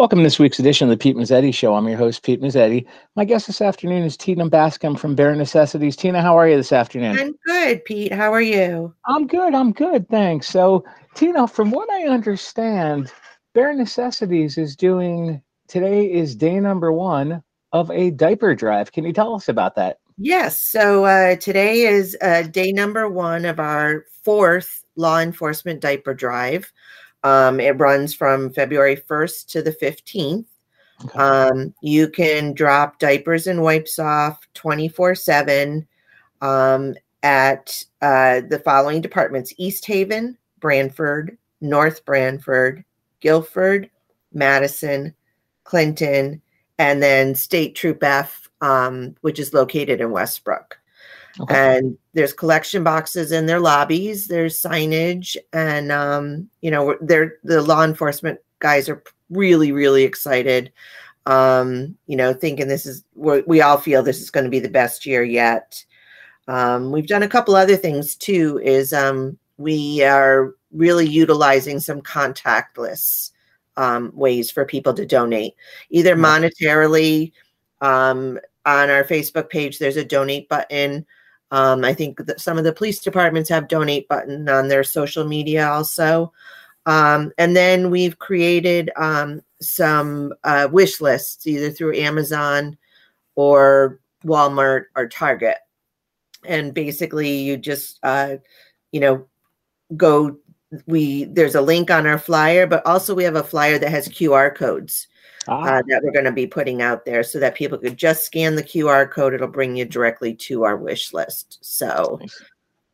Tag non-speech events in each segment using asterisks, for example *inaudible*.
Welcome to this week's edition of the Pete Mezzetti Show. I'm your host, Pete Mezzetti. My guest this afternoon is Tina Bascom from Bare Necessities. Tina, how are you this afternoon? I'm good, Pete. How are you? I'm good. I'm good. Thanks. So, Tina, from what I understand, Bare Necessities is doing today is day number one of a diaper drive. Can you tell us about that? Yes. So, uh, today is uh, day number one of our fourth law enforcement diaper drive. Um, it runs from February 1st to the 15th. Okay. Um, you can drop diapers and wipes off 24 7 um, at uh, the following departments East Haven, Branford, North Branford, Guilford, Madison, Clinton, and then State Troop F, um, which is located in Westbrook. Okay. And there's collection boxes in their lobbies. There's signage, and um, you know, they're the law enforcement guys are really, really excited. Um, you know, thinking this is we all feel this is going to be the best year yet. Um, we've done a couple other things too. Is um, we are really utilizing some contactless um, ways for people to donate, either monetarily. Um, on our Facebook page, there's a donate button um, I think that some of the police departments have donate button on their social media also. Um, and then we've created um, some uh, wish lists either through Amazon or Walmart or Target. And basically, you just, uh, you know, go. We there's a link on our flyer, but also we have a flyer that has QR codes ah. uh, that we're going to be putting out there so that people could just scan the QR code. It'll bring you directly to our wish list. So, nice.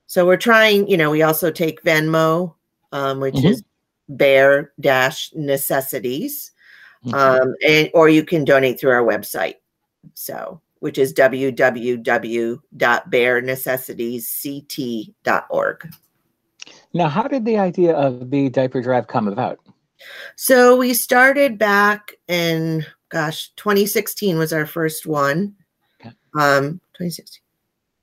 so we're trying, you know, we also take Venmo, um, which mm-hmm. is Bare Dash Necessities, mm-hmm. um, and or you can donate through our website. So, which is www.barenecessitiesct.org. Now, how did the idea of the diaper drive come about? So we started back in, gosh, 2016 was our first one. Okay. Um, 2016.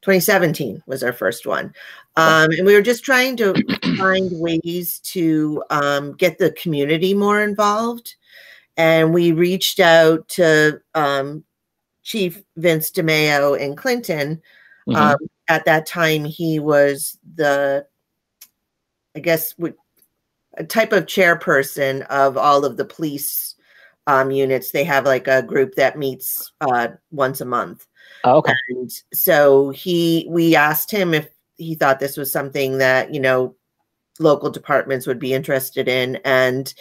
2017 was our first one. Um, and we were just trying to *clears throat* find ways to um, get the community more involved. And we reached out to um, Chief Vince DeMeo in Clinton. Mm-hmm. Um, at that time, he was the, I guess, a type of chairperson of all of the police um, units. They have like a group that meets uh, once a month. Oh, okay. And so he, we asked him if he thought this was something that you know local departments would be interested in, and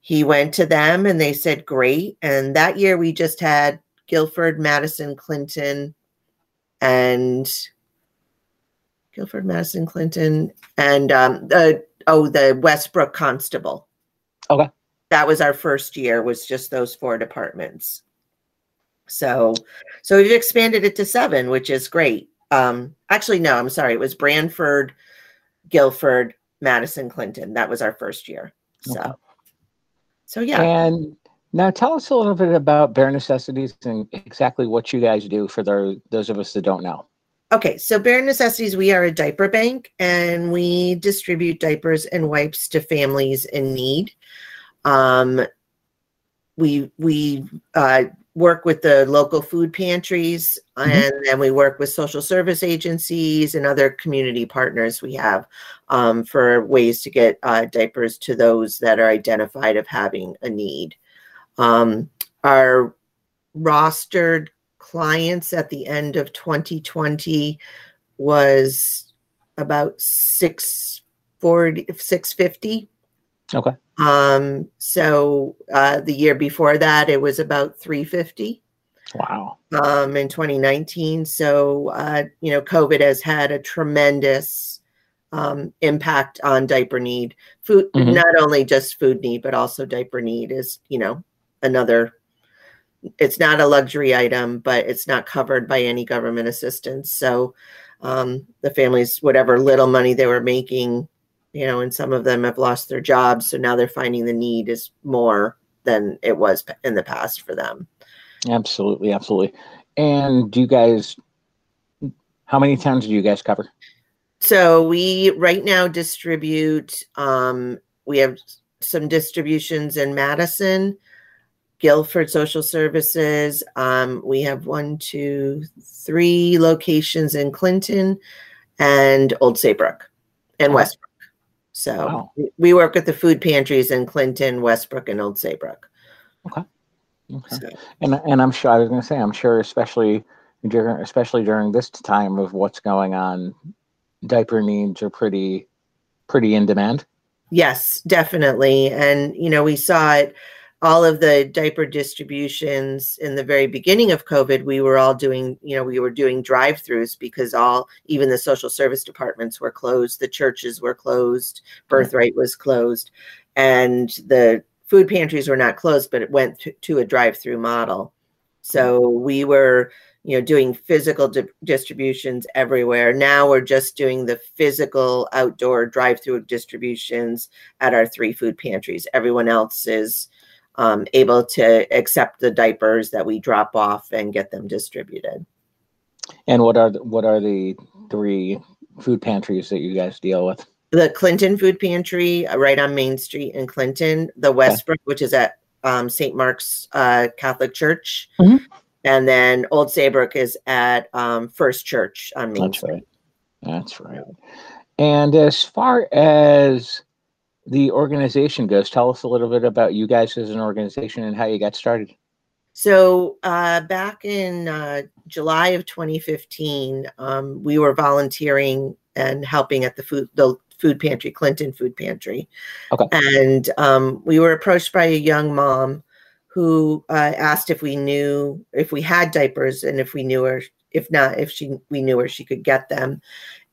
he went to them and they said great. And that year we just had Guilford, Madison, Clinton, and Guilford, Madison, Clinton, and um, the oh the Westbrook Constable. Okay. That was our first year. Was just those four departments. So, so we've expanded it to seven, which is great. Um, actually, no, I'm sorry. It was Branford, Guilford, Madison, Clinton. That was our first year. So, okay. so yeah. And now tell us a little bit about Bare Necessities and exactly what you guys do for the, those of us that don't know. Okay, so Bare Necessities, we are a diaper bank and we distribute diapers and wipes to families in need. Um, we we uh, work with the local food pantries mm-hmm. and then we work with social service agencies and other community partners we have um, for ways to get uh, diapers to those that are identified of having a need. Um, our rostered clients at the end of 2020 was about 640 650 okay. Um so uh the year before that it was about 350 wow. Um in 2019 so uh you know covid has had a tremendous um, impact on diaper need. Food mm-hmm. not only just food need but also diaper need is you know another it's not a luxury item, but it's not covered by any government assistance. So um, the families, whatever little money they were making, you know, and some of them have lost their jobs. So now they're finding the need is more than it was in the past for them. Absolutely. Absolutely. And do you guys, how many towns do you guys cover? So we right now distribute, um, we have some distributions in Madison, Guilford Social Services. Um, we have one, two, three locations in Clinton and Old Saybrook and Wow. Westbrook. So Wow. we- work with the food pantries in Clinton, Westbrook, and Old Saybrook. Okay. So, And and I'm sure I was going to say I'm sure especially during especially during this time of what's going on, diaper needs are pretty pretty in demand. yes, definitely. And, you know, we saw it all of the diaper distributions in the very beginning of COVID, we were all doing, you know, we were doing drive throughs because all, even the social service departments were closed, the churches were closed, mm-hmm. Birthright was closed, and the food pantries were not closed, but it went to, to a drive through model. So mm-hmm. we were, you know, doing physical di- distributions everywhere. Now we're just doing the physical outdoor drive through distributions at our three food pantries. Everyone else is um, able to accept the diapers that we drop off and get them distributed. And what are the, what are the three food pantries that you guys deal with? The Clinton Food Pantry, uh, right on Main Street in Clinton. The Westbrook, which is at um, St. Mark's uh, Catholic Church. Mhm. And then Old Saybrook is at um, First Church on Main That's Street. right. That's right. And as far as the organization goes, tell us a little bit about you guys as an organization and how you got started. So uh, back in uh, July of 2015, um, we were volunteering and helping at the food the food pantry, Clinton Food Pantry, Okay. and um, we were approached by a young mom who uh, asked if we knew if we had diapers and if we knew her, if not, if she we knew where she could get them,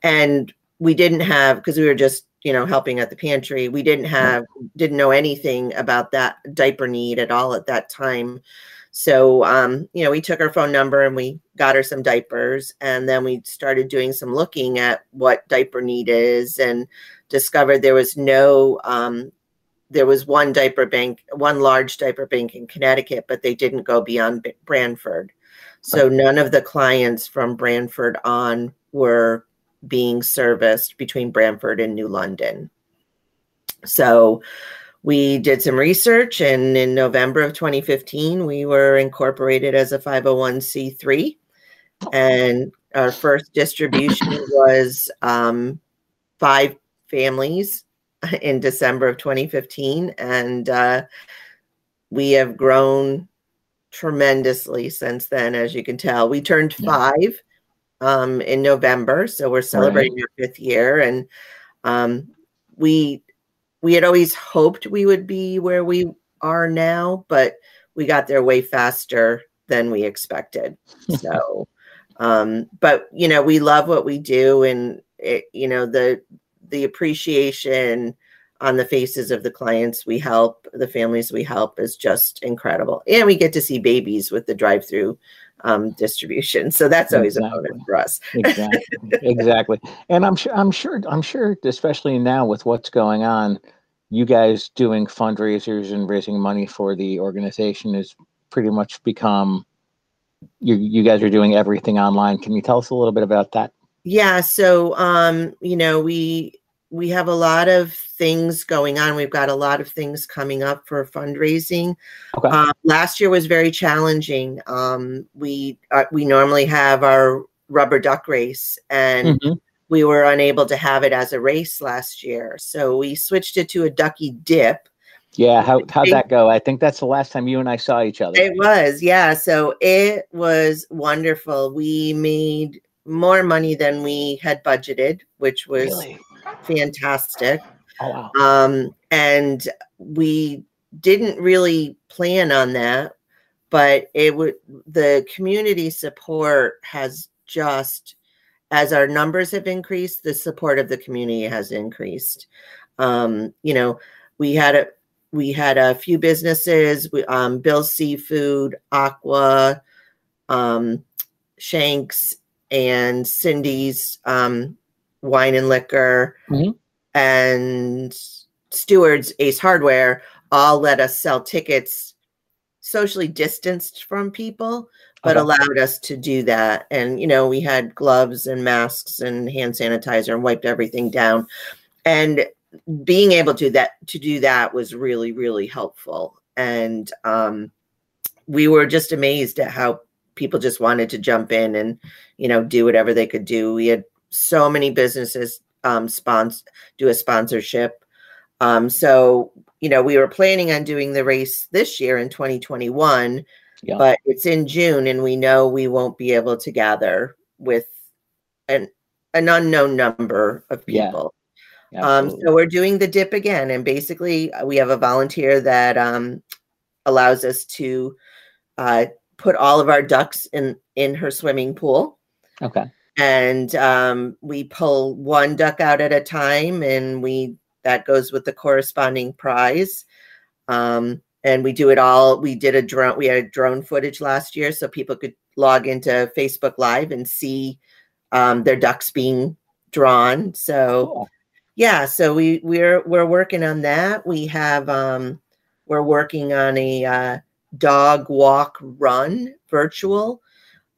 and we didn't have because we were just you know helping at the pantry. We didn't have didn't know anything about that diaper need at all at that time. So, um, you know, we took her phone number and we got her some diapers. And then we started doing some looking at what diaper need is and discovered there was no, um, there was one diaper bank, one large diaper bank in Connecticut, but they didn't go beyond B- Branford. So none of the clients from Branford on were being serviced between Branford and New London. So, we did some research and in november of 2015 we were incorporated as a 501c3 and our first distribution was um, five families in december of 2015 and uh, we have grown tremendously since then as you can tell. We turned five um, in november so we're celebrating our fifth year and um, we we had always hoped we would be where we are now, but we got there way faster than we expected. *laughs* So, um, but you know, we love what we do, and it, you know the the appreciation on the faces of the clients we help, the families we help, is just incredible. And we get to see babies with the drive-through um, distribution, so that's always a bonus for us. exactly. *laughs* Exactly. And i'm sure i'm sure i'm sure especially now with what's going on you guys doing fundraisers and raising money for the organization has pretty much become you you guys are doing everything online. Can you tell us a little bit about that? Yeah, so um, you know, we we have a lot of things going on. We've got a lot of things coming up for fundraising. Okay. Um, last year was very challenging. Um, we uh, we normally have our rubber duck race, and Mhm. we were unable to have it as a race last year. So we switched it to a ducky dip. yeah how, how'd that go i think that's the last time you and i saw each other It was, yeah. So it was wonderful. We made more money than we had budgeted, which was really fantastic. oh wow Um, and we didn't really plan on that, but it would the community support has just as our numbers have increased, the support of the community has increased. Um, you know, we had a we had a few businesses, we, um, Bill's Seafood, Aqua, um, Shanks, and Cindy's um, Wine and Liquor, Mhm. and Stewards Ace Hardware all let us sell tickets socially distanced from people, but Okay. allowed us to do that. And, you know, we had gloves and masks and hand sanitizer and wiped everything down. And being able to that to do that was really, really helpful. And um, we were just amazed at how people just wanted to jump in and you know do whatever they could do. We had so many businesses um, sponsor do a sponsorship. Um, so you know we were planning on doing the race this year in 2021, yeah. but it's in June and we know we won't be able to gather with an an unknown number of people. Yeah. Um, so we're doing the dip again, and basically uh, we have a volunteer that um, allows us to uh, put all of our ducks in in her swimming pool. Okay. And um, we pull one duck out at a time, and we that goes with the corresponding prize. Um, and we do it all. We did a drone. We had drone footage last year, so people could log into Facebook Live and see um, their ducks being drawn. So, cool. yeah, so we we're we're working on that. We have um, we're working on a uh, dog walk run virtual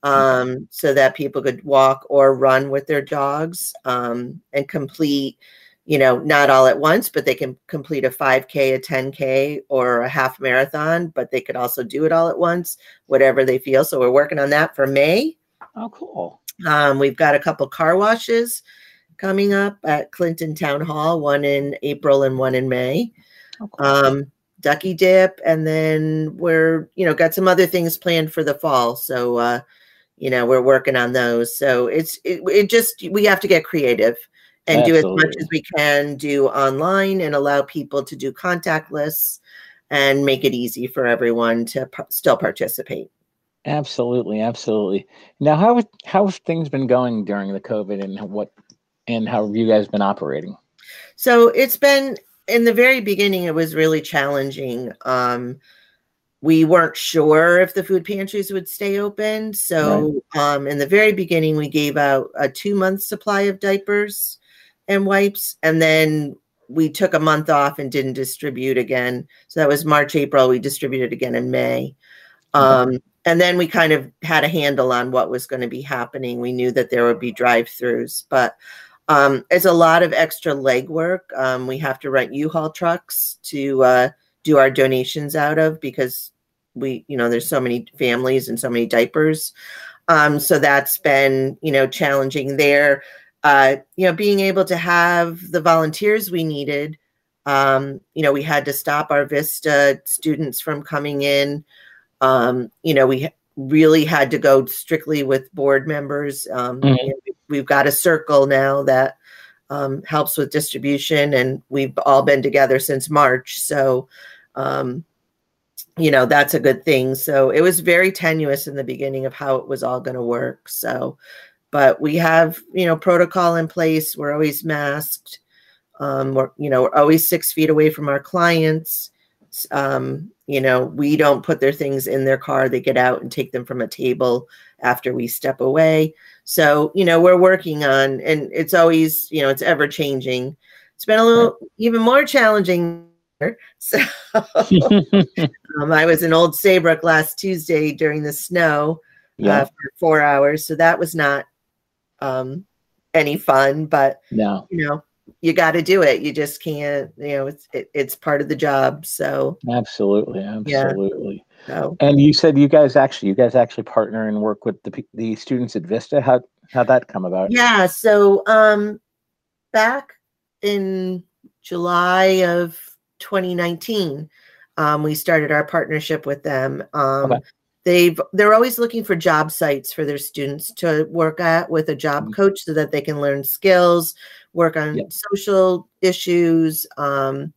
um, so that people could walk or run with their dogs um, and complete, you know, not all at once, but they can complete a 5K, a 10K, or a half marathon, but they could also do it all at once, whatever they feel. So we're working on that for May. Oh, cool. Um, we've got a couple car washes coming up at Clinton Town Hall, one in April and one in May. Oh, cool. Um, ducky dip and then we're you know got some other things planned for the fall so uh you know we're working on those so it's it, it just we have to get creative and Absolutely. do as much as we can do online and allow people to do contactless and make it easy for everyone to p- still participate absolutely absolutely now how how have things been going during the covid and what and how have you guys been operating so it's been in the very beginning, it was really challenging. Um, we weren't sure if the food pantries would stay open. So, right. um, in the very beginning, we gave out a two month supply of diapers and wipes. And then we took a month off and didn't distribute again. So, that was March, April. We distributed again in May. Um, and then we kind of had a handle on what was going to be happening. We knew that there would be drive throughs, but um, it's a lot of extra legwork. Um, we have to rent U-Haul trucks to uh, do our donations out of because we, you know, there's so many families and so many diapers. Um, so that's been, you know, challenging there. Uh, you know, being able to have the volunteers we needed. Um, you know, we had to stop our Vista students from coming in. Um, you know, we really had to go strictly with board members. Um, mm-hmm. we've got a circle now that um, helps with distribution, and we've all been together since March. So, um, you know, that's a good thing. So it was very tenuous in the beginning of how it was all going to work. So, but we have you know protocol in place. We're always masked. Um, we're you know we're always six feet away from our clients. Um, you know, we don't put their things in their car. They get out and take them from a table after we step away. So, you know, we're working on, and it's always, you know, it's ever changing. It's been a little even more challenging. *laughs* So, um, I was in Old Saybrook last Tuesday during the snow uh, yeah. uh, for four hours. So that was not um, any fun, but, no. you know, you got to do it. You just can't, you know, it's it, it's part of the job. So absolutely, absolutely. Yeah. So, and you said you guys actually you guys actually partner and work with the the students at Vista. How how'd that come about? Yeah. So um, back in July of 2019, um, we started our partnership with them. Um, okay they've they're always looking for job sites for their students to work at with a job mm-hmm. coach so that they can learn skills work on yep. social issues um,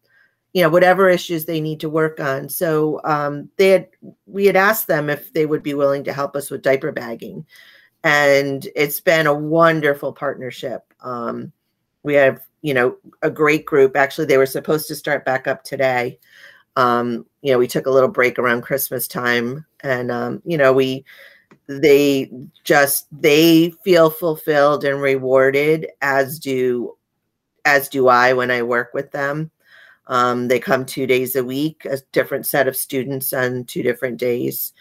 you know whatever issues they need to work on so um, they had we had asked them if they would be willing to help us with diaper bagging and it's been a wonderful partnership um, we have you know a great group. Actually they were supposed to start back up today. Um, you know, we took a little break around Christmas time, and um, you know, we they just they feel fulfilled and rewarded, as do as do I when I work with them. Um, they come two days a week, a different set of students on two different days,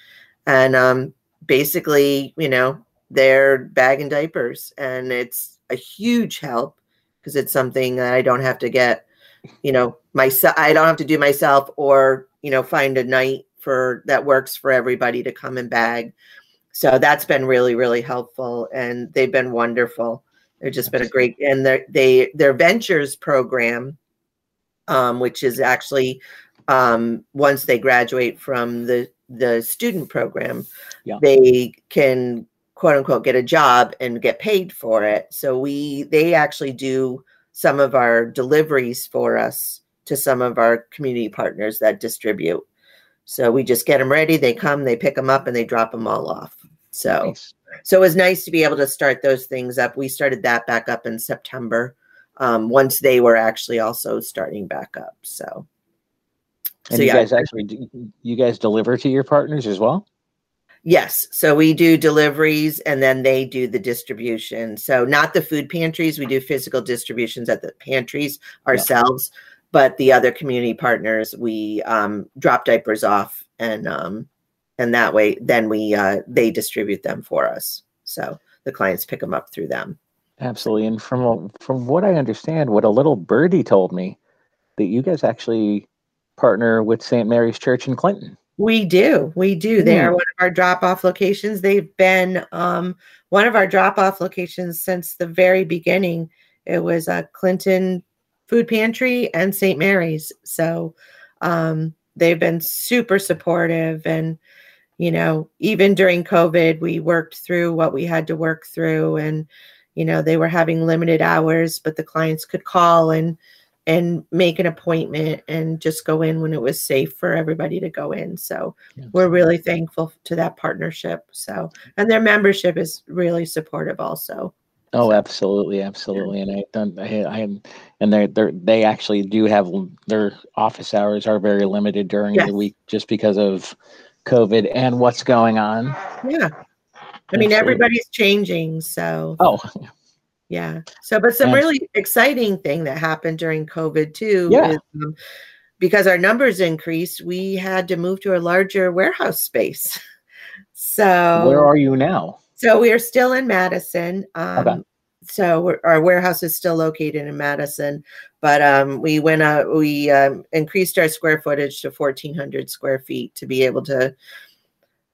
and um, basically, you know, they're bagging diapers, and it's a huge help because it's something that I don't have to get you know myself i don't have to do myself or you know find a night for that works for everybody to come and bag. So that's been really, really helpful, and they've been wonderful. They've just been a great, and their they their ventures program, um, which is actually um, once they graduate from the the student program, Yeah. they can quote unquote get a job and get paid for it. So we they actually do some of our deliveries for us to some of our community partners that distribute. So we just get them ready, they come, they pick them up and they drop them all off. So Nice. so it was nice to be able to start those things up. We started that back up in September. Um, once they were actually also starting back up. So And So, you yeah. guys actually, you guys deliver to your partners as well? Yes. So we do deliveries and then they do the distribution. So not the food pantries. We do physical distributions at the pantries ourselves, but the other community partners, we um, drop diapers off and um, and that way then we uh, they distribute them for us. So the clients pick them up through them. Absolutely. And from from what I understand, what a little birdie told me, that you guys actually partner with St. Mary's Church in Clinton. We do. We do. They Hmm. are one of our drop off locations. They've been um, one of our drop off locations since the very beginning. It was a Clinton Food Pantry and St. Mary's. So um, they've been super supportive. And, you know, even during COVID, we worked through what we had to work through. And, you know, they were having limited hours, but the clients could call and, and make an appointment and just go in when it was safe for everybody to go in. So we're really thankful to that partnership. So, and their membership is really supportive also. Oh, absolutely, absolutely. And I done, I, I am, and they they they actually do have their office hours are very limited during Yes. the week just because of COVID and what's going on. Yeah. I mean, Absolutely. everybody's changing. So, Oh, yeah. So, but some really exciting thing that happened during COVID too Yeah. is um, because our numbers increased, we had to move to a larger warehouse space. *laughs* So, where are you now? So we are still in Madison. Um, Okay. So we're, our warehouse is still located in Madison, but um, we went uh, we um, increased our square footage to 1,400 square feet to be able to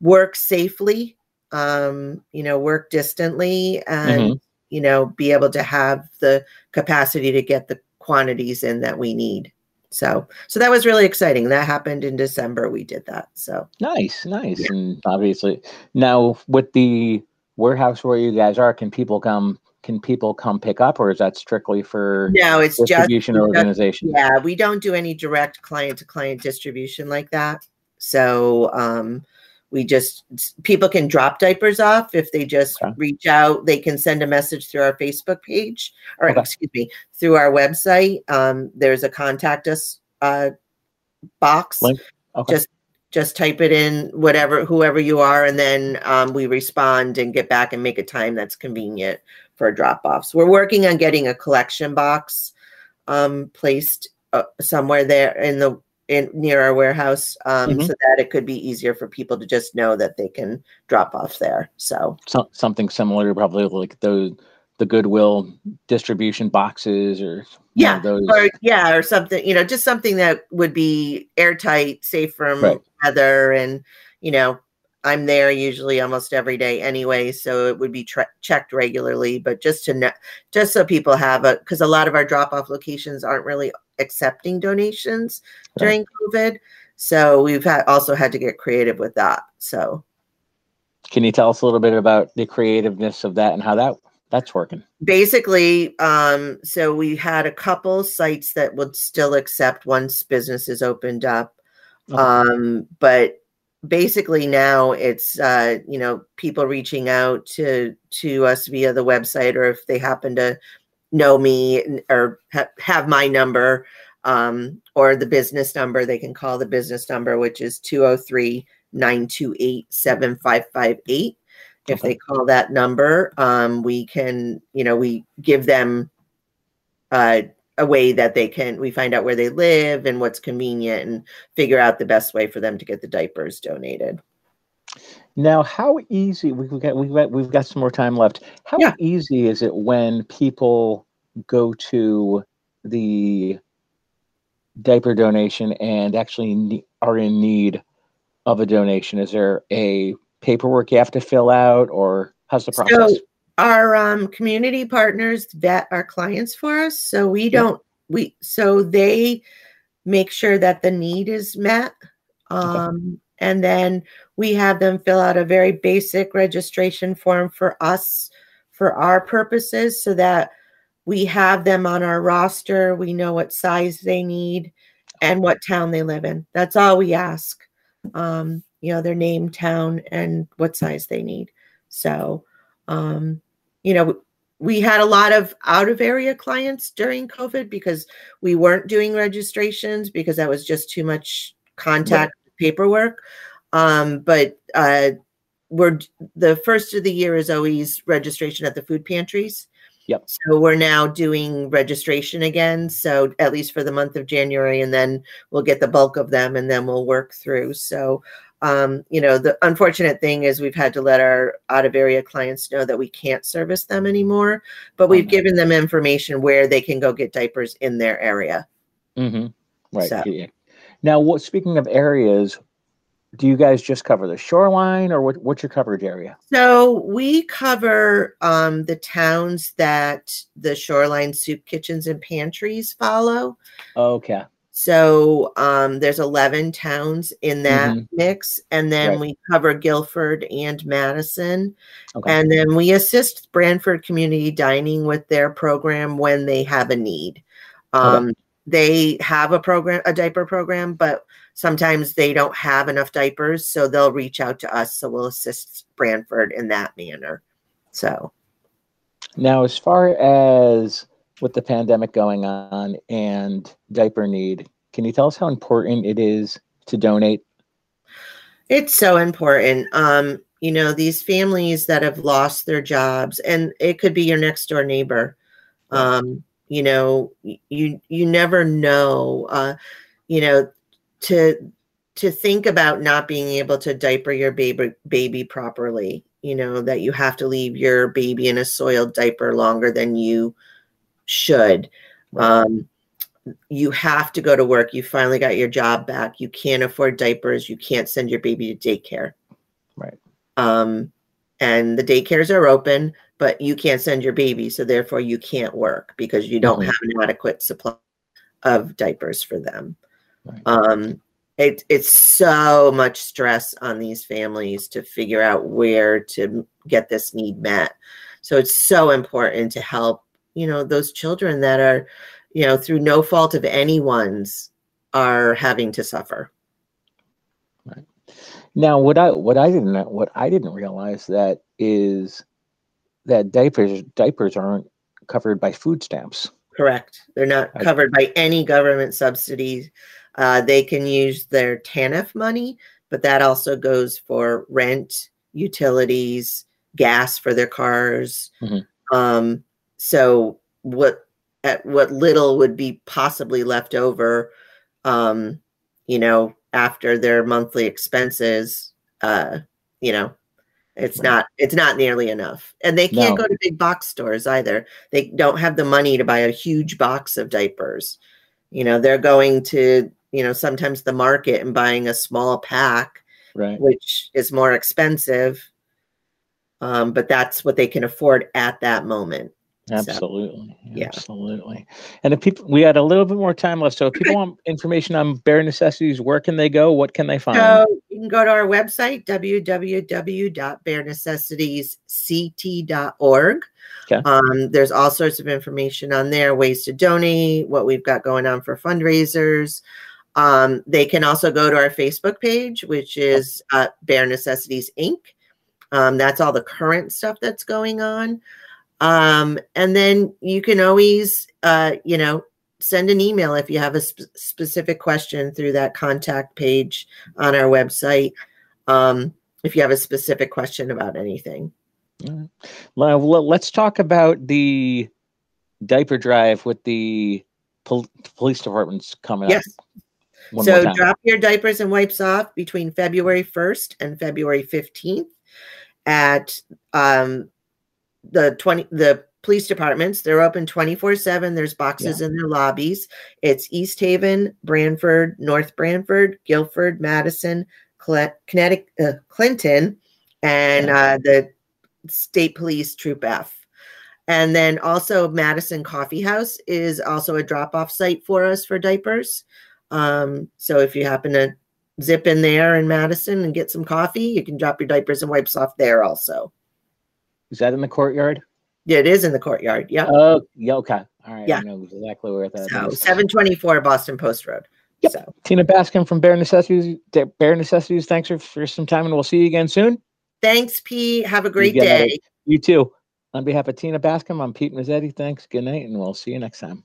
work safely, um, you know, work distantly, and you know, be able to have the capacity to get the quantities in that we need. So, so that was really exciting. That happened in December. We did that. So. Nice, nice. And obviously, now with the warehouse where you guys are, can people come? Can people come pick up, or is that strictly for No, it's just distribution just- organization? Yeah, we don't do any direct client to client distribution like that. So um, we just people can drop diapers off if they just Okay. reach out. They can send a message through our Facebook page or Okay. excuse me through our website. Um, there's a contact us uh, box. Okay. Just just type it in whatever whoever you are and then um, we respond and get back and make a time that's convenient for drop offs we're working on getting a collection box um, placed uh, somewhere there in the in near our warehouse um, Mhm. so that it could be easier for people to just know that they can drop off there so So, something similar, probably like those the Goodwill distribution boxes, or Yeah, those. or yeah or something you know just something that would be airtight safe from Right. weather and you know i'm there usually almost every day anyway so it would be tre- checked regularly but just to know just so people have a because a lot of our drop off locations aren't really accepting donations during covid so we've had also had to get creative with that so Can you tell us a little bit about the creativeness of that and how that that's working? basically um so we had a couple sites that would still accept once businesses opened up Okay. um but basically now it's uh you know people reaching out to to us via the website or if they happen to know me or ha- have my number um or the business number they can call the business number which is 203 928 7558 if they call that number um we can you know we give them uh a way that they can we find out where they live and what's convenient and figure out the best way for them to get the diapers donated Now, how easy we've got we've got we've got some more time left. How Yeah. easy is it when people go to the diaper donation and actually are in need of a donation? Is there a paperwork you have to fill out, or how's the process? So our um, community partners vet our clients for us, so we don't we so they make sure that the need is met. Um, and then we have them fill out a very basic registration form for us for our purposes so that we have them on our roster. We know what size they need and what town they live in. That's all we ask. Um, you know, their name, town, and what size they need. So, um, you know, we had a lot of out of area clients during COVID because we weren't doing registrations because that was just too much contact. Paperwork. Um, but uh, we're the first of the year is always registration at the food pantries. Yep. So we're now doing registration again. So at least for the month of January, and then we'll get the bulk of them, and then we'll work through. So, um, you know, the unfortunate thing is we've had to let our out of area clients know that we can't service them anymore, but we've mm-hmm. given them information where they can go get diapers in their area. Mm-hmm. Right. So. Yeah. Now, what? Speaking of areas, do you guys just cover the shoreline or what, what's your coverage area? So we cover um, the towns that the shoreline soup kitchens and pantries follow. Okay. So um, there's 11 towns in that mm-hmm. mix. And then right. we cover Guilford and Madison. Okay. And then we assist Branford Community Dining with their program when they have a need. Um, okay. They have a program, a diaper program, but sometimes they don't have enough diapers, so they'll reach out to us. So we'll assist Branford in that manner. So now, as far as with the pandemic going on and diaper need, can you tell us how important it is to donate? It's so important. Um, you know, these families that have lost their jobs, and it could be your next door neighbor. Um, you know, you you never know. Uh, you know, to to think about not being able to diaper your baby baby properly you know that you have to leave your baby in a soiled diaper longer than you should. Um, you have to go to work. You finally got your job back. You can't afford diapers. You can't send your baby to daycare. Right. Um, and the daycares are open but you can't send your baby so therefore you can't work because you don't mm-hmm. have an adequate supply of diapers for them Right. Um, it, it's so much stress on these families to figure out where to get this need met. So it's so important to help, you know, those children that are, you know, through no fault of anyone's are having to suffer. Right. Now, what I what I didn't what I didn't realize that is that diapers diapers aren't covered by food stamps. Correct. They're not covered by any government subsidies uh, they can use their TANF money, but that also goes for rent, utilities, gas for their cars. Mm-hmm. Um, so what at what little would be possibly left over, um, you know, after their monthly expenses, uh, you know, it's right. not it's not nearly enough. And they can't no. go to big box stores either. They don't have the money to buy a huge box of diapers. You know, they're going to you know sometimes the market and buying a small pack right which is more expensive um, but that's what they can afford at that moment absolutely. So, yeah. Absolutely. And if people we had a little bit more time left so if people want information on bare necessities where can they go? What can they find? so you can go to our website www.barenecessitiesct.org okay. um, there's all sorts of information on there ways to donate what we've got going on for fundraisers. Um, they can also go to our Facebook page, which is uh, Bare Necessities Inc. Um, that's all the current stuff that's going on. Um, and then you can always, uh, you know, send an email if you have a sp- specific question through that contact page on our website. Um, if you have a specific question about anything. Well, let's talk about the diaper drive with the pol- police departments coming yes. up. One so drop your diapers and wipes off between February 1st and February 15th at um, the 20 the police departments. They're open 24/7. There's boxes yeah. in their lobbies. It's East Haven, Branford, North Branford, Guilford, Madison, Cle- Connecticut, uh, Clinton, and uh, the State Police Troop F. And then also Madison Coffee House is also a drop off site for us for diapers. Um, so if you happen to zip in there in Madison and get some coffee, you can drop your diapers and wipes off there also. Is that in the courtyard? Yeah, it is in the courtyard. Yeah. Oh, yeah. Okay. All right. Yeah. I know exactly where that So is. 724 Boston Post Road. Yep. So Tina Bascom from Bare Necessities. Bare Necessities. Thanks for, for some time, and we'll see you again soon. thanks, Pete. Have a great got day. You too. On behalf of Tina Bascom, I'm Pete Mezzetti. Thanks. Good night, and we'll see you next time.